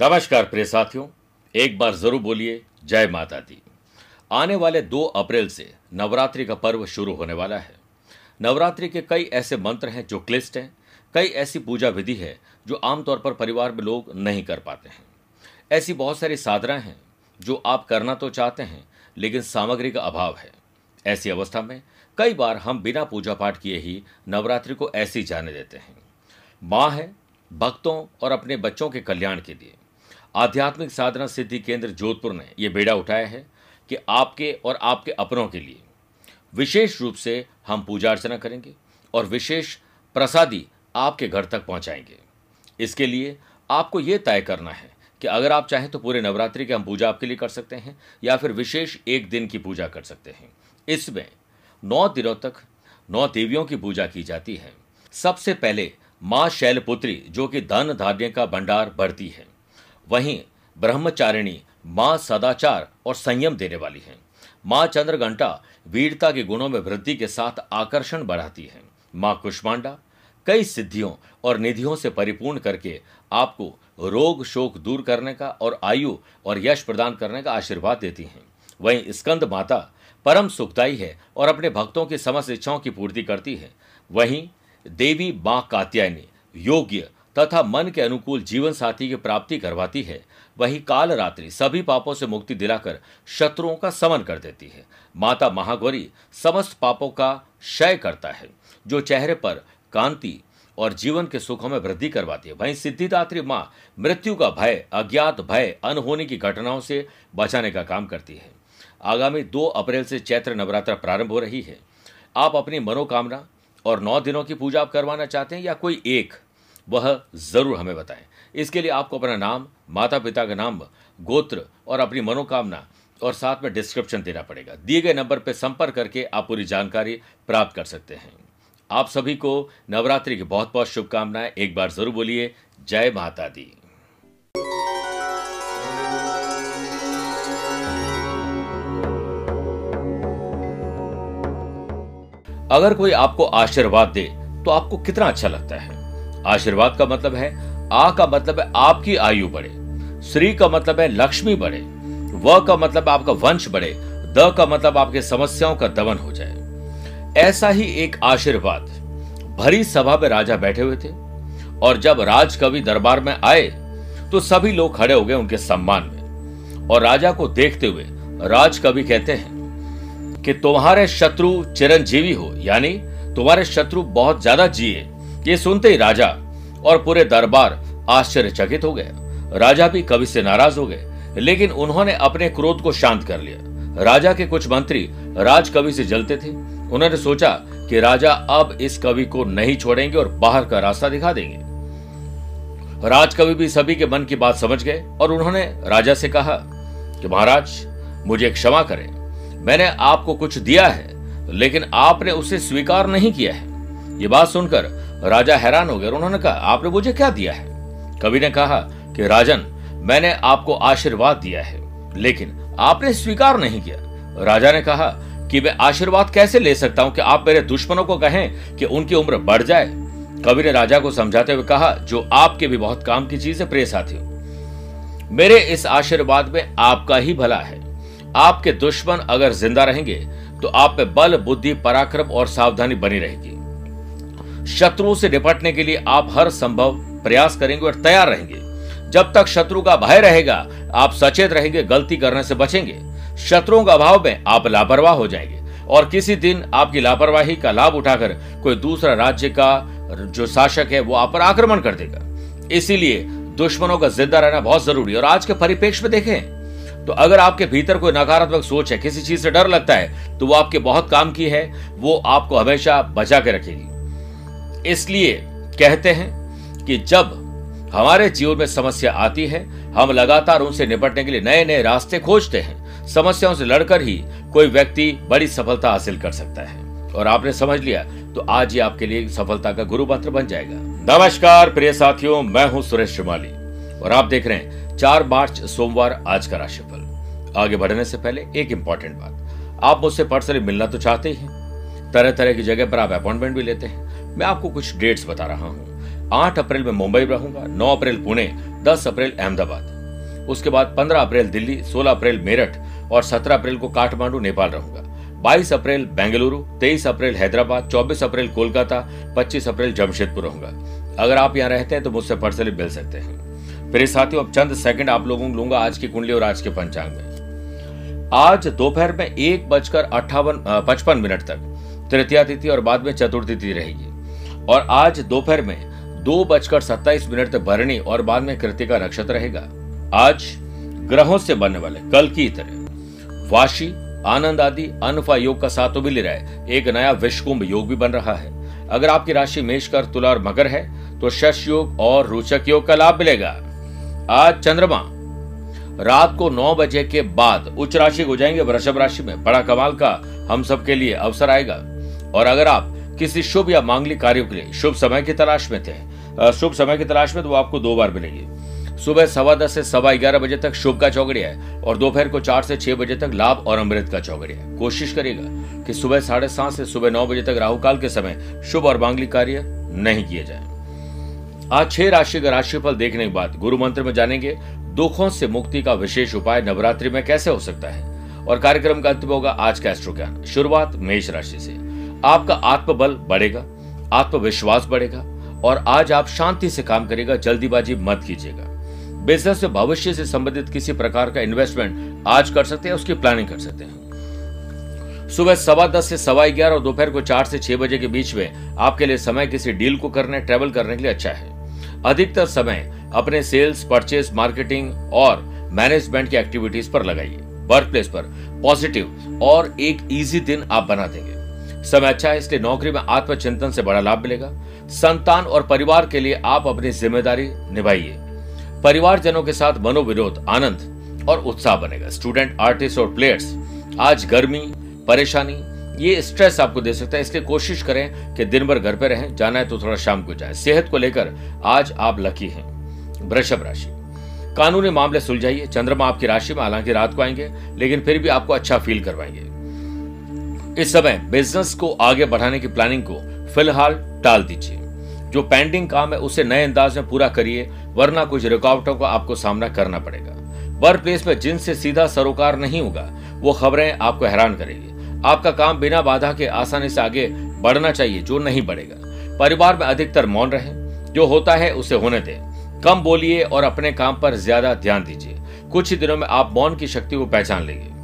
नमस्कार प्रिय साथियों, एक बार ज़रूर बोलिए, जय माता दी। आने वाले दो अप्रैल से नवरात्रि का पर्व शुरू होने वाला है। नवरात्रि के कई ऐसे मंत्र हैं जो क्लिष्ट हैं, कई ऐसी पूजा विधि है जो आमतौर पर परिवार में लोग नहीं कर पाते हैं। ऐसी बहुत सारी साधनाएँ हैं जो आप करना तो चाहते हैं, लेकिन सामग्री का अभाव है। ऐसी अवस्था में कई बार हम बिना पूजा पाठ किए ही नवरात्रि को ऐसी जाने देते हैं। माँ है, भक्तों और अपने बच्चों के कल्याण के लिए। आध्यात्मिक साधना सिद्धि केंद्र जोधपुर ने यह बेड़ा उठाया है कि आपके और आपके अपनों के लिए विशेष रूप से हम पूजा अर्चना करेंगे और विशेष प्रसादी आपके घर तक पहुंचाएँगे। इसके लिए आपको यह तय करना है कि अगर आप चाहें तो पूरे नवरात्रि की हम पूजा आपके लिए कर सकते हैं या फिर विशेष एक दिन की पूजा कर सकते हैं। इसमें नौ दिनों तक नौ देवियों की पूजा की जाती है। सबसे पहले माँ शैलपुत्री, जो कि धन धान्य का भंडार बढ़ती है। वहीं ब्रह्मचारिणी माँ सदाचार और संयम देने वाली है। माँ चंद्रघंटा वीरता के गुणों में वृद्धि के साथ आकर्षण बढ़ाती है। माँ कुष्मांडा, कई सिद्धियों और निधियों से परिपूर्ण करके आपको रोग शोक दूर करने का और आयु और यश प्रदान करने का आशीर्वाद देती हैं। वहीं स्कंद माता परम सुखदायी है और अपने भक्तों की समस्त इच्छाओं की पूर्ति करती है। वहीं देवी माँ कात्यायनी योग्य तथा मन के अनुकूल जीवन साथी की प्राप्ति करवाती है। वही काल रात्रि सभी पापों से मुक्ति दिलाकर शत्रुओं का समन कर देती है। माता महागौरी समस्त पापों का क्षय करता है, जो चेहरे पर कांति और जीवन के सुखों में वृद्धि करवाती है। वहीं सिद्धिदात्री माँ मृत्यु का भय, अज्ञात भय अनहोनी की घटनाओं से बचाने का काम करती है। आगामी दो अप्रैल से चैत्र नवरात्र प्रारंभ हो रही है। आप अपनी मनोकामना और नौ दिनों की पूजा करवाना चाहते हैं या कोई एक वह ज़रूर हमें बताएँ। इसके लिए आपको अपना नाम माता पिता का नाम, गोत्र और अपनी मनोकामना और साथ में डिस्क्रिप्शन देना पड़ेगा। दिए गए नंबर पर संपर्क करके आप पूरी जानकारी प्राप्त कर सकते हैं। आप सभी को नवरात्रि की बहुत बहुत शुभकामनाएँ। एक बार ज़रूर बोलिए, जय माता दी। अगर कोई आपको आशीर्वाद दे तो आपको कितना अच्छा लगता है? आशीर्वाद का मतलब है, आ का मतलब है आपकी आयु बढ़े श्री का मतलब है लक्ष्मी बढ़े, व का मतलब आपका वंश बढ़े, द का मतलब आपके समस्याओं का दमन हो जाए। ऐसा ही एक आशीर्वाद, भरी सभा में राजा बैठे हुए थे, और जब राजकवि दरबार में आए तो सभी लोग खड़े हो गए उनके सम्मान में, और राजा को देखते हुए राजकवि कहते हैं कि तुम्हारे शत्रु चिरंजीवी हो, यानी तुम्हारे शत्रु बहुत ज़्यादा जिए ये सुनते ही राजा और पूरे दरबार आश्चर्यचकित हो गए राजा भी कवि से नाराज़ हो गए, लेकिन उन्होंने अपने क्रोध को शांत कर लिया। राजा के कुछ मंत्री राज कवि से जलते थे। उन्होंने सोचा कि राजा अब इस कवि को नहीं छोड़ेंगे और बाहर का रास्ता दिखा देंगे। राजकवि भी सभी के मन की बात समझ गए और उन्होंने राजा से कहा कि महाराज, मुझे क्षमा करें। मैंने आपको कुछ दिया है, लेकिन आपने उसे स्वीकार नहीं किया है। ये बात सुनकर राजा हैरान हो गए उन्होंने कहा, आपने मुझे क्या दिया है? कवि ने कहा कि, राजन, मैंने आपको आशीर्वाद दिया है, लेकिन आपने स्वीकार नहीं किया। राजा ने कहा कि, मैं आशीर्वाद कैसे ले सकता हूँ कि आप मेरे दुश्मनों को कहें कि उनकी उम्र बढ़ जाए? कवि ने राजा को समझाते हुए कहा, जो आपके भी बहुत काम की चीज़ है प्रिय साथियों, मेरे इस आशीर्वाद में आपका ही भला है। आपके दुश्मन अगर ज़िंदा रहेंगे तो आप में बल, बुद्धि, पराक्रम और सावधानी बनी रहेगी। शत्रुओं से निपटने के लिए आप हर संभव प्रयास करेंगे और तैयार रहेंगे। जब तक शत्रु का भय रहेगा, आप सचेत रहेंगे, गलती करने से बचेंगे। शत्रुओं का अभाव में आप लापरवाह हो जाएँगे और किसी दिन आपकी लापरवाही का लाभ उठाकर कोई दूसरा राज्य का जो शासक है, वो आप पर आक्रमण कर देगा। इसीलिए दुश्मनों का ज़िंदा रहना बहुत ज़रूरी है और आज के परिपेक्ष में देखें तो अगर आपके भीतर कोई नकारात्मक सोच है, किसी चीज़ से डर लगता है तो वो आपके बहुत काम की है, वो आपको हमेशा बचा के रखेगी। इसलिए कहते हैं कि जब हमारे जीवन में समस्या आती है, हम लगातार उनसे निपटने के लिए नए नए रास्ते खोजते हैं। समस्याओं से लड़कर ही कोई व्यक्ति बड़ी सफलता हासिल कर सकता है। और आपने समझ लिया तो आज ही आपके लिए सफलता का गुरु मंत्र बन जाएगा। नमस्कार, प्रिय साथियों, मैं हूँ सुरेश श्रीमाली। और आप देख रहे हैं, चार मार्च, सोमवार, आज का राशिफल। आगे बढ़ने से पहले एक इंपॉर्टेंट बात। आप मुझसे पर्सनली मिलना तो चाहते ही तरह तरह की जगह पर आप अपॉइंटमेंट भी लेते हैं। मैं आपको कुछ डेट्स बता रहा हूँ। आठ अप्रैल में मुंबई रहूँगा, नौ अप्रैल पुणे, दस अप्रैल अहमदाबाद। उसके बाद पंद्रह अप्रैल दिल्ली, सोलह अप्रैल मेरठ और सत्रह अप्रैल को काठमांडू, नेपाल रहूँगा। बाईस अप्रैल बेंगलुरु, तेईस अप्रैल हैदराबाद, चौबीस अप्रैल कोलकाता, पच्चीस अप्रैल जमशेदपुर रहूँगा। अगर आप यहाँ रहते हैं तो मुझसे पर्सनली मिल सकते हैं। फिर साथियों, अब चंद सेकंड आप लोगों को लूँगा आज की कुंडली और आज के पंचांग में। आज दोपहर में एक बजकर अट्ठावन पचपन मिनट तक तृतीया तिथि और बाद में चतुर्थी तिथि रहेगी। और आज दोपहर में दो बजकर सत्ताईस मिनट भरणी और बाद में कृतिका नक्षत्र रहेगा। आज ग्रहों से बनने वाले कल की तरह वाशी, आनंद आदि अनफा योग का साथ तो भी ले रहा है। एक नया विश्वकुंभ योग भी बन रहा है। अगर आपकी राशि मेष कर तुला और मगर है तो शश योग और रोचक योग का लाभ मिलेगा। आज चंद्रमा रात को नौ बजे के बाद उच्च राशि हो जाएँगे। वृषभ राशि में बड़ा कमाल का हम सब के लिए अवसर आएगा। और अगर आप किसी शुभ या मांगलिक कार्यों के लिए। शुभ समय की तलाश में थे। शुभ समय की तलाश में तो आपको दो बार मिलेगी। सुबह सवा दस से सवा ग्यारह बजे तक शुभ का चौकड़िया है और दोपहर को चार से छह बजे तक लाभ और अमृत का चौकड़िया है। कोशिश करेगा कि सुबह साढ़े सात से सुबह नौ बजे तक राहुकाल के समय शुभ और मांगलिक कार्य नहीं किए जाए। आज छह राशि का राशिफल देखने के बाद गुरु मंत्र में जानेंगे, दुखों से मुक्ति का विशेष उपाय नवरात्रि में कैसे हो सकता है? और कार्यक्रम का अंतिम होगा आज का एस्ट्रो ज्ञान शुरुआत मेष राशि से। आपका आत्मबल बढ़ेगा, आत्मविश्वास बढ़ेगा और आज आप शांति से काम करेगा, जल्दीबाजी मत कीजिएगा। बिज़नेस में भविष्य से संबंधित किसी प्रकार का इन्वेस्टमेंट आज कर सकते हैं, उसकी प्लानिंग कर सकते हैं। सुबह सवा दस से सवा ग्यारह और दोपहर को चार से छह बजे के बीच में आपके लिए समय किसी डील को करने ट्रेवल करने के लिए अच्छा है। अधिकतर समय अपने सेल्स परचेस मार्केटिंग और मैनेजमेंट की एक्टिविटीज़ पर लगाइए। वर्क प्लेस पर पॉजिटिव और एक इजी दिन आप बना देंगे। समय अच्छा है, इसलिए नौकरी में आत्मचिंतन से बड़ा लाभ मिलेगा। संतान और परिवार के लिए आप अपनी ज़िम्मेदारी निभाइए। परिवारजनों के साथ मनोविरोध, आनंद और उत्साह बनेगा। स्टूडेंट आर्टिस्ट और प्लेयर्स आज गर्मी, परेशानी, ये स्ट्रेस आपको दे सकता है, इसलिए कोशिश करें कि दिन भर घर पे रहें, जाना है तो थोड़ा शाम को जाए। सेहत को लेकर आज आप लकी हैं। वृषभ राशि। कानूनी मामले सुलझाइए। चंद्रमा आपकी राशि में, हालाँकि रात को आएँगे, लेकिन फिर भी आपको अच्छा फील करवाएँगे। इस समय बिज़नेस को आगे बढ़ाने की प्लानिंग को फ़िलहाल टाल दीजिए। जो पेंडिंग काम है, उसे नए अंदाज में पूरा करिए, वरना कुछ रुकावटों का आपको सामना करना पड़ेगा। वर्क प्लेस में जिनसे सीधा सरोकार नहीं होगा, वो खबरें आपको हैरान करेगी। आपका काम बिना बाधा के आसानी से आगे बढ़ना चाहिए, जो नहीं बढ़ेगा। परिवार में अधिकतर मौन रहे। जो होता है, उसे होने दें। कम बोलिए और अपने काम पर ज़्यादा ध्यान दीजिए। कुछ ही दिनों में आप मौन की शक्ति को पहचान लेंगे।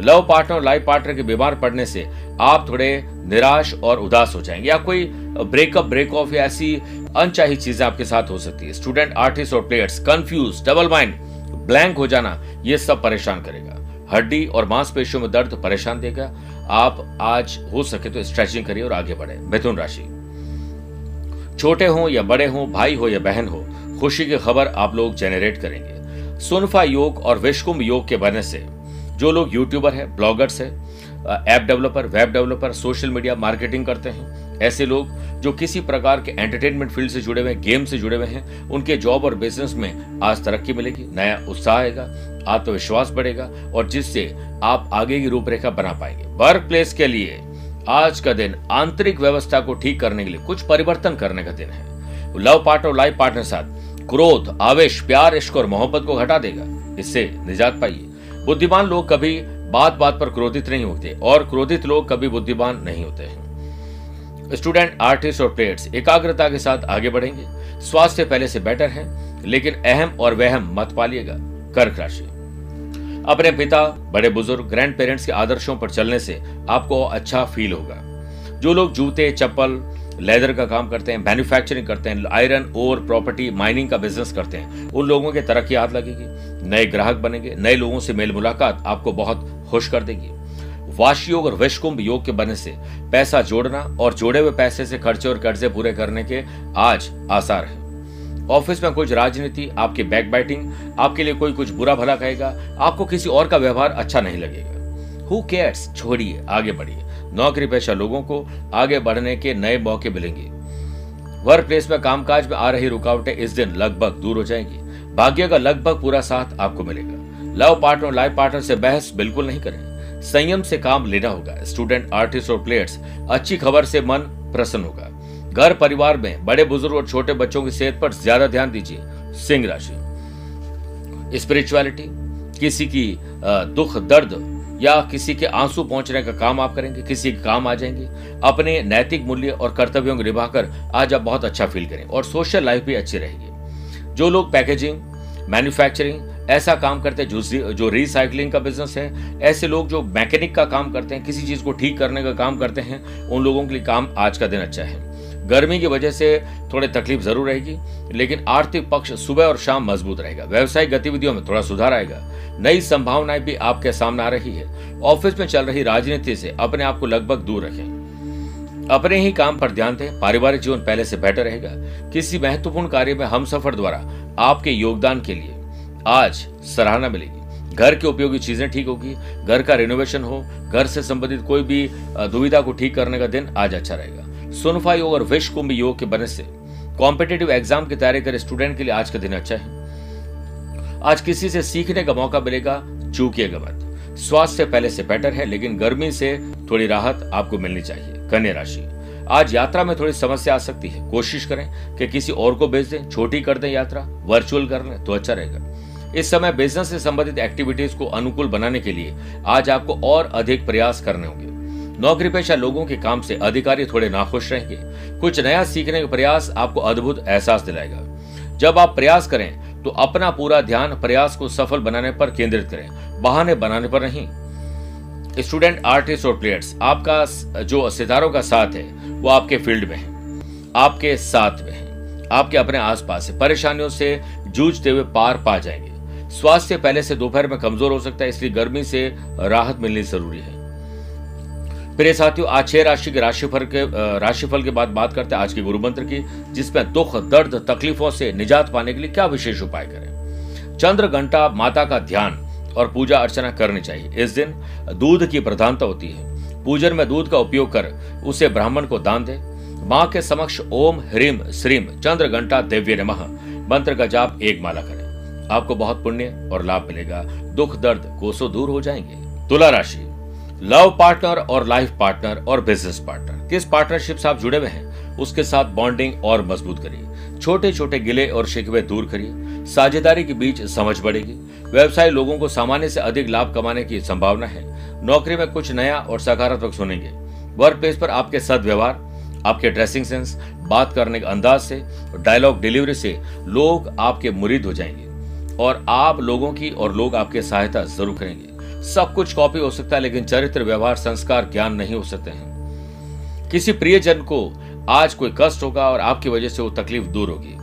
लव पार्टनर और लाइफ पार्टनर के बीमार पड़ने से आप थोड़े निराश और उदास हो जाएँगे या कोई ब्रेकअप ब्रेक ऑफ़ या ऐसी अनचाही चीज़ें आपके साथ हो सकती है। स्टूडेंट आर्टिस्ट और players confuse double mind blank हो जाना, ये सब परेशान करेगा। हड्डी और मांसपेशियों में दर्द परेशान देगा। आप आज हो सके तो स्ट्रेचिंग करिए और आगे बढ़े। मिथुन राशि। छोटे हो या बड़े हो, भाई हो या बहन हो, खुशी की खबर आप लोग जेनरेट करेंगे। सुनफा योग और विश्वकुंभ योग के बनने से जो लोग यूट्यूबर है ब्लॉगर्स है app developer web developer social media marketing करते हैं, ऐसे लोग जो किसी प्रकार के एंटरटेनमेंट फ़ील्ड से जुड़े हुए हैं गेम से जुड़े हुए हैं, उनके जॉब और बिज़नेस में आज तरक्की मिलेगी, नया उत्साह आएगा, आत्मविश्वास बढ़ेगा और जिससे आप आगे की रूपरेखा बना पाएँगे। वर्क प्लेस के लिए आज का दिन आंतरिक व्यवस्था को ठीक करने के लिए कुछ परिवर्तन करने का दिन है। लव पार्टनर और लाइफ पार्टनर साथ, क्रोध, आवेश, प्यार, इश्क और मोहब्बत को घटा देगा। इससे निजात पाइए। बुद्धिमान लोग कभी बात बात पर क्रोधित नहीं होते और क्रोधित लोग कभी बुद्धिमान नहीं होते हैं। स्टूडेंट आर्टिस्ट और प्लेयर्स एकाग्रता के साथ आगे बढ़ेंगे। स्वास्थ्य पहले से बेटर है, लेकिन अहम और वहम मत पालिएगा। कर्क राशि। अपने पिता, बड़े बुज़ुर्ग ग्रैंड पेरेंट्स के आदर्शों पर चलने से आपको अच्छा फील होगा। जो लोग जूते, चप्पल लेदर का काम करते हैं मैन्युफैक्चरिंग करते हैं आयरन और प्रॉपर्टी माइनिंग का बिज़नेस करते हैं, उन लोगों के तरक्की हाथ लगेगी। नए ग्राहक बनेंगे, नए लोगों से मेल मुलाकात आपको बहुत खुश कर देगी। वाश योग और विश्वकुंभ योग के बनने से पैसा जोड़ना और जोड़े हुए पैसे से खर्चे और कर्जे पूरे करने के आज आसार है। ऑफ़िस में कुछ राजनीति, आपकी बैक बैटिंग आपके लिए कोई कुछ बुरा भला कहेगा, आपको किसी और का व्यवहार अच्छा नहीं लगेगा। हु केयर्स छोड़िए, आगे बढ़िए। नौकरी पेशा लोगों को आगे बढ़ने के नए मौके मिलेंगे। वर्क प्लेस में कामकाज में आ रही रुकावटें इस दिन लगभग दूर हो जाएँगी। भाग्य का लगभग पूरा साथ आपको मिलेगा। लव पार्टनर लाइफ पार्टनर से बहस बिल्कुल नहीं करें। संयम से काम लेना होगा। स्टूडेंट, आर्टिस्ट और प्लेयर्स, अच्छी खबर से मन प्रसन्न होगा। घर परिवार में बड़े बुज़ुर्ग और छोटे बच्चों की सेहत पर ज़्यादा ध्यान दीजिए। सिंह राशि। स्पिरिचुअलिटी किसी की दुख, दर्द या किसी के आँसू पहुँचने का काम आप करेंगे। किसी के काम आ जाएँगे। अपने नैतिक मूल्य और कर्तव्यों को निभाकर आज आप बहुत अच्छा फील करें और सोशल लाइफ भी अच्छी रहेगी। जो लोग पैकेजिंग मैन्युफैक्चरिंग ऐसा काम करते हैं जो जो रिसाइकलिंग का बिज़नेस है, ऐसे लोग जो मैकेनिक का काम करते हैं, किसी चीज़ को ठीक करने का काम करते हैं, उन लोगों के लिए काम आज का दिन अच्छा है। गर्मी की वजह से थोड़ी तकलीफ़ ज़रूर रहेगी, लेकिन आर्थिक पक्ष सुबह और शाम मज़बूत रहेगा। व्यवसायिक गतिविधियों में थोड़ा सुधार आएगा। नई संभावनाएँ भी आपके सामने आ रही है। ऑफ़िस में चल रही राजनीति से अपने आप को लगभग दूर रखें। अपने ही काम पर ध्यान दें, पारिवारिक जीवन पहले से बेटर रहेगा। किसी महत्वपूर्ण कार्य में हम सफ़र द्वारा आपके योगदान के लिए आज सराहना मिलेगी। घर की उपयोगी चीज़ें ठीक होगी, घर का रिनोवेशन हो, घर से संबंधित कोई भी दुविधा को ठीक करने का दिन आज अच्छा रहेगा। सुनफा योग और विश्व कुंभ योग के बनने से कॉम्पिटेटिव एग्ज़ाम की तैयारी करे स्टूडेंट के लिए आज का दिन अच्छा है। आज किसी से सीखने का मौका मिलेगा, चूकिएगा मत। स्वास्थ्य पहले से बेटर है, लेकिन गर्मी से थोड़ी राहत आपको मिलनी चाहिए। कन्या राशि। आज यात्रा में थोड़ी समस्या आ सकती है। कोशिश करें कि किसी और को भेज दें, छोटी कर दें यात्रा वर्चुअल कर लें तो अच्छा रहेगा। इस समय बिज़नेस से संबंधित एक्टिविटीज़ को अनुकूल बनाने के लिए आज आपको और अधिक प्रयास करने होंगे। नौकरी पेशा लोगों के काम से अधिकारी थोड़े नाखुश रहेंगे। कुछ नया सीखने का प्रयास आपको अद्भुत एहसास दिलाएगा। जब आप प्रयास करें तो अपना पूरा ध्यान प्रयास को सफल बनाने पर केंद्रित करें। बहाने बनाने पर नहीं। स्टूडेंट आर्टिस्ट और प्लेयर्स आपका जो सितारों का साथ है वो आपके फ़ील्ड में है, आपके साथ में है, आपके अपने आसपास है। परेशानियों से जूझते हुए पार पा जाएँगे। स्वास्थ्य पहले से दोपहर में कमज़ोर हो सकता है, इसलिए गर्मी से राहत मिलनी ज़रूरी है। प्रिय साथियों, आज छह राशि के राशिफल के राशिफल के बाद बात करते हैं आज के गुरु मंत्र की, जिसमें दुख, दर्द, तकलीफों से निजात पाने के लिए क्या विशेष उपाय करें। चंद्र, घंटा, माता का ध्यान और पूजा अर्चना करनी चाहिए। इस दिन दूध की प्रधानता होती है। पूजन में दूध का उपयोग कर उसे ब्राह्मण को दान दे। माँ के समक्ष ओम, ह्रीम, श्रीम, चंद्र, घंटा, दिव्य नमः, मंत्र का जाप एक माला करें। आपको बहुत पुण्य और लाभ मिलेगा। दुख, दर्द, कोसों दूर हो जाएँगे। तुला राशि। लव पार्टनर और लाइफ पार्टनर और बिज़नेस पार्टनर। किस पार्टनरशिप से आप जुड़े हुए हैं, उसके साथ बॉन्डिंग और मज़बूत करिए। छोटे छोटे गिले और शिकवे दूर करिए। साझेदारी के बीच समझ बढ़ेगी। व्यवसाय लोगों को सामान्य से अधिक लाभ कमाने की संभावना है। नौकरी में कुछ नया और सकारात्मक सुनेंगे। वर्क प्लेस पर आपके सदव्यवहार, आपके ड्रेसिंग सेंस बात करने के अंदाज से डायलॉग डिलीवरी से लोग आपके मुरीद हो जाएँगे। और आप लोगों की और लोग आपके सहायता ज़रूर करेंगे। सब कुछ कॉपी हो सकता है, लेकिन चरित्र, व्यवहार, संस्कार, ज्ञान नहीं हो सकते हैं। किसी प्रियजन को आज कोई कष्ट होगा और आपकी वजह से वो तकलीफ़ दूर होगी।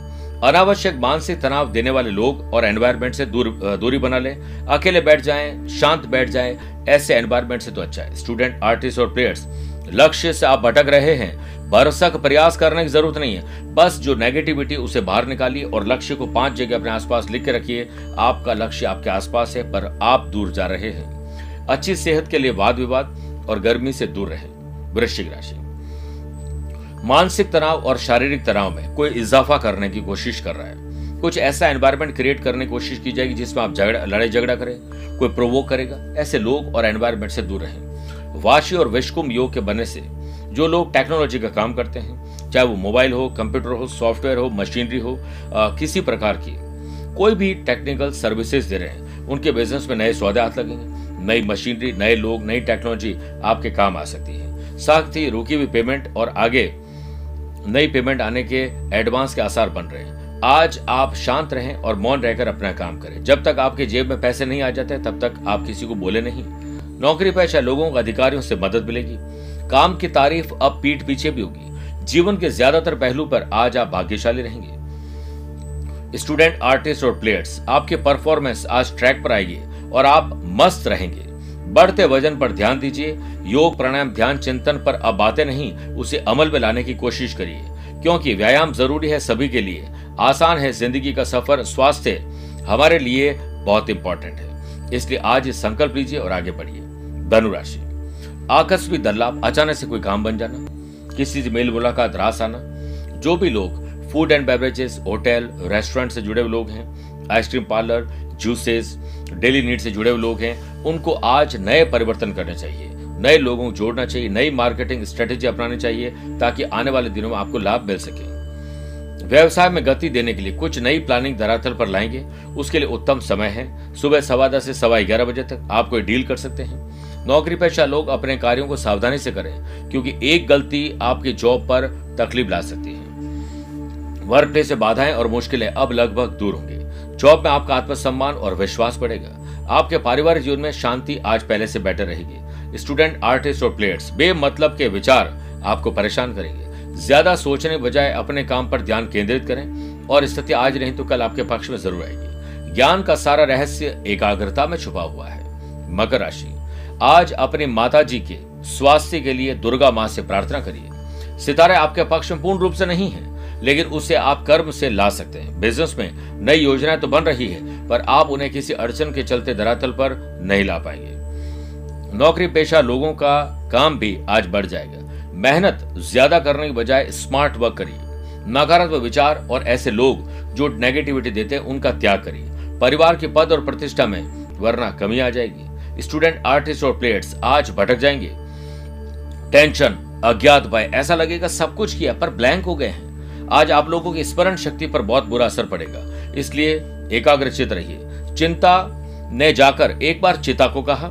अनावश्यक मानसिक तनाव देने वाले लोग और एनवायरमेंट से दूर दूरी बना ले। अकेले बैठ जाएँ, शांत बैठ जाएँ ऐसे एनवायरमेंट से तो अच्छा है। स्टूडेंट आर्टिस्ट और प्लेयर्स लक्ष्य से आप भटक रहे हैं। भरसक प्रयास करने की ज़रूरत नहीं है। बस जो नेगेटिविटी उसे बाहर निकालिए और लक्ष्य को पाँच जगह अपने आसपास लिख के रखिए। आपका लक्ष्य आपके आसपास है, पर आप दूर जा रहे हैं। अच्छी सेहत के लिए वाद विवाद और गर्मी से दूर रहे। वृश्चिक राशि। मानसिक तनाव और शारीरिक तनाव में कोई इजाफा करने की कोशिश कर रहा है। कुछ ऐसा एनवायरमेंट क्रिएट करने की कोशिश की जाएगी जिसमें आप झगड़ा लड़ाई झगड़ा करें कोई प्रोवोक करेगा ऐसे लोग और एनवायरमेंट से दूर रहें। वाशी और विश्वकुम योग के बनने से जो लोग टेक्नोलॉजी का काम करते हैं चाहे वो मोबाइल हो कंप्यूटर हो सॉफ्टवेयर हो मशीनरी हो आ, किसी प्रकार की कोई भी टेक्निकल सर्विसेज़ दे रहे हैं उनके बिज़नेस में नए सौदे हाथ लगेंगे नई मशीनरी नए लोग नई टेक्नोलॉजी आपके काम आ सकती है। साथ ही रुकी हुई पेमेंट और आगे नई पेमेंट आने के एडवांस के आसार बन रहे हैं। आज आप शांत रहें और मौन रहकर अपना काम करें। जब तक आपके जेब में पैसे नहीं आ जाते, तब तक आप किसी को बोले नहीं। नौकरी पेशा लोगों को अधिकारियों से मदद मिलेगी। काम की तारीफ़ अब पीठ पीछे भी होगी। जीवन के ज़्यादातर पहलू पर आज आप भाग्यशाली रहेंगे। स्टूडेंट, आर्टिस्ट और प्लेयर्स, आपके परफॉर्मेंस आज ट्रैक पर आएगी और आप मस्त रहेंगे। बढ़ते वज़न पर ध्यान दीजिए। योग, प्राणायाम, ध्यान, चिंतन पर अब बातें नहीं, उसे अमल में लाने की कोशिश करिए। क्योंकि व्यायाम ज़रूरी है सभी के लिए। आसान है ज़िंदगी का सफ़र, स्वास्थ्य हमारे लिए बहुत इंपॉर्टेंट है। इसलिए आज संकल्प लीजिए और आगे बढ़िए। धनुराशि आकस्मिक दल्लाभ अचानक से कोई काम बन जाना, किसी से मेल मुलाकात, रास आना, जो भी लोग food and beverages hotel restaurant से जुड़े हुए लोग हैं ice cream parlour juices daily need से जुड़े हुए लोग हैं, उनको आज नए परिवर्तन करने चाहिए। नए लोगों को जोड़ना चाहिए, नई मार्केटिंग स्ट्रेटेजी अपनानी चाहिए, ताकि आने वाले दिनों में आपको लाभ मिल सके। व्यवसाय में गति देने के लिए कुछ नई प्लानिंग धरातल पर लाएँगे। उसके लिए उत्तम समय है। सुबह सवा दस से सवा ग्यारह बजे तक आप कोई डील कर सकते हैं। नौकरी पेशा लोग अपने कार्यों को सावधानी से करें, क्योंकि एक गलती आपकी जॉब पर तकलीफ़ ला सकती है। वर्क प्लेस से बाधाएँ और मुश्किलें अब लगभग दूर होंगी। जॉब में आपका आत्मसम्मान और विश्वास बढ़ेगा। आपके पारिवारिक जीवन में शांति आज पहले से बेटर रहेगी। स्टूडेंट आर्टिस्ट और प्लेयर्स बेमतलब के विचार आपको परेशान करेंगे। ज़्यादा सोचने बजाय अपने काम पर ध्यान केंद्रित करें और स्थिति आज नहीं तो कल आपके पक्ष में ज़रूर आएगी। ज्ञान का सारा रहस्य एकाग्रता में छुपा हुआ है। मकर राशि, आज अपने माता जी के स्वास्थ्य के लिए दुर्गा माँ से प्रार्थना करिए। सितारे आपके पक्ष में पूर्ण रूप से नहीं है, लेकिन उसे आप कर्म से ला सकते हैं। बिज़नेस में नई योजनाएँ तो बन रही है, पर आप उन्हें किसी अड़चन के चलते धरातल पर नहीं ला पाएँगे। नौकरी पेशा लोगों का काम भी आज बढ़ जाएगा। मेहनत ज़्यादा करने के बजाय स्मार्ट वर्क करिए। नकारात्मक विचार और ऐसे लोग जो नेगेटिविटी देते हैं, उनका त्याग करिए। परिवार के पद और प्रतिष्ठा में वरना कमी आ जाएगी। स्टूडेंट आर्टिस्ट और प्लेयर्स आज भटक जाएँगे। टेंशन अज्ञात भय, ऐसा लगेगा सब कुछ किया पर ब्लैंक हो गए हैं। आज आप लोगों की स्मरण शक्ति पर बहुत बुरा असर पड़ेगा। इसलिए एकाग्रचित रहिए। चिंता ने जाकर एक बार चिता को कहा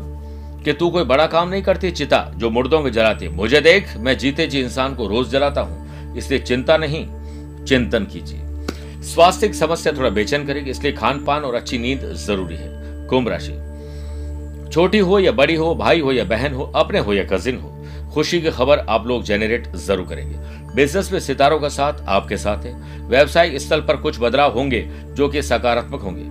कि तू कोई बड़ा काम नहीं करती, चिता, जो मुर्दों में जलाती मुझे देख, मैं जीते जी इंसान को रोज जलाता हूँ। इसलिए चिंता नहीं, चिंतन कीजिए। स्वास्थ्य की समस्या थोड़ा बेचैन करेगी, इसलिए खान पान और अच्छी नींद ज़रूरी है। कुंभ राशि। छोटी हो या बड़ी हो, भाई हो या बहन हो, अपने हो या कजिन हो, खुशी की खबर आप लोग जेनरेट ज़रूर करेंगे। बिज़नेस में सितारों का साथ आपके साथ है। व्यवसायिक स्थल पर कुछ बदलाव होंगे, जो कि सकारात्मक होंगे।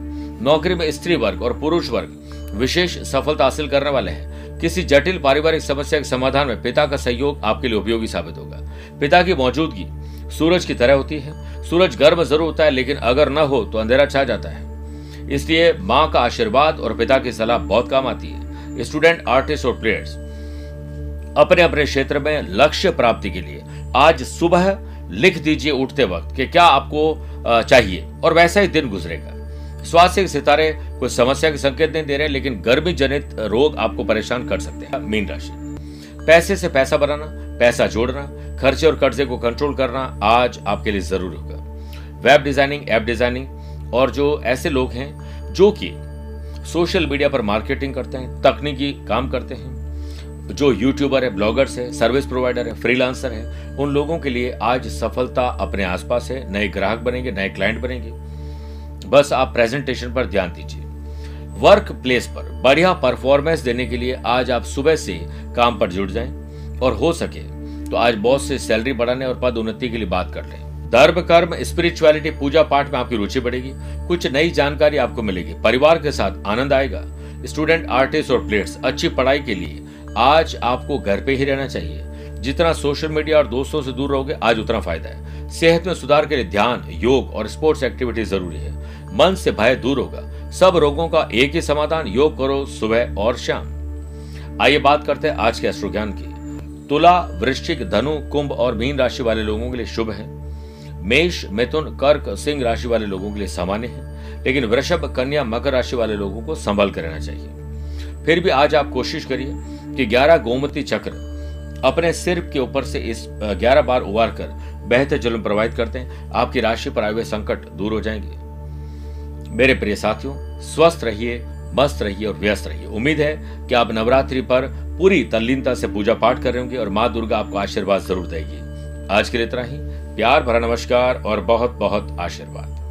नौकरी में स्त्री वर्ग और पुरुष वर्ग विशेष सफलता हासिल करने वाले हैं। किसी जटिल पारिवारिक समस्या के समाधान में पिता का सहयोग आपके लिए उपयोगी साबित होगा। पिता की मौजूदगी सूरज की तरह होती है। सूरज गर्म ज़रूर होता है, लेकिन अगर न हो तो अंधेरा छा जाता है। इसलिए माँ का आशीर्वाद और पिता की सलाह बहुत काम आती है। स्टूडेंट, आर्टिस्ट और प्लेयर्स अपने अपने क्षेत्र में लक्ष्य प्राप्ति के लिए आज सुबह लिख दीजिए उठते वक्त कि क्या आपको चाहिए, और वैसा ही दिन गुजरेगा। स्वास्थ्य के सितारे कोई समस्या के संकेत नहीं दे रहे, लेकिन गर्मी जनित रोग आपको परेशान कर सकते हैं, मीन राशि। पैसे से पैसा बनाना, पैसा जोड़ना, खर्चे और कर्जे को कंट्रोल करना आज आपके लिए ज़रूरी होगा। वेब डिज़ाइनिंग ऐप डिज़ाइनिंग और जो ऐसे लोग हैं, जो कि सोशल मीडिया पर मार्केटिंग करते हैं, तकनीकी काम करते हैं, जो यूट्यूबर है ब्लॉगर्स है सर्विस प्रोवाइडर है फ्रीलांसर है, उन लोगों के लिए आज सफलता अपने आसपास है, नए ग्राहक बनेंगे, नए क्लाइंट बनेंगे। बस आप प्रेजेंटेशन पर ध्यान दीजिए। वर्क प्लेस पर बढ़िया परफॉर्मेंस देने के लिए आज आप सुबह से काम पर जुड़ जाएँ और हो सके तो आज बॉस से सैलरी बढ़ाने और पद उन्नति के लिए बात कर लें। धर्म, कर्म स्पिरिचुअलिटी पूजा पाठ में आपकी रुचि बढ़ेगी, कुछ नई जानकारी आपको मिलेगी, परिवार के साथ आनंद आएगा। स्टूडेंट आर्टिस्ट और प्लेयर्स अच्छी पढ़ाई के लिए आज आपको घर पे ही रहना चाहिए। जितना सोशल मीडिया और दोस्तों से दूर रहोगे, आज उतना फ़ायदा है। सेहत में सुधार के लिए ध्यान, योग और स्पोर्ट्स एक्टिविटी ज़रूरी है। मन से भय दूर होगा। सब रोगों का एक ही समाधान, योग करो सुबह और शाम। आइए बात करते हैं आज के अश्रु ज्ञान की। तुला, वृश्चिक, धनु, कुंभ और मीन राशि वाले लोगों के लिए शुभ है। मेष, मिथुन, कर्क, सिंह राशि वाले लोगों के लिए सामान्य है। लेकिन वृषभ, कन्या, मकर राशि वाले लोगों को संभल कर रहना चाहिए। फिर भी आज आप कोशिश करिए कि ग्यारह गोमती चक्र अपने सिर के ऊपर से इस ग्यारह बार उबार कर बेहतर जल प्रवाहित करते हैं। आपकी राशि पर आए हुए संकट दूर हो जाएँगे। मेरे प्रिय साथियों, स्वस्थ रहिए, मस्त रहिए और व्यस्त रहिए। उम्मीद है कि आप नवरात्रि पर पूरी तल्लीनता से पूजा पाठ कर रहे होंगे और माँ दुर्गा आपको आशीर्वाद ज़रूर देगी। आज के लिए इतना ही। प्यार भरा नमस्कार और बहुत बहुत आशीर्वाद।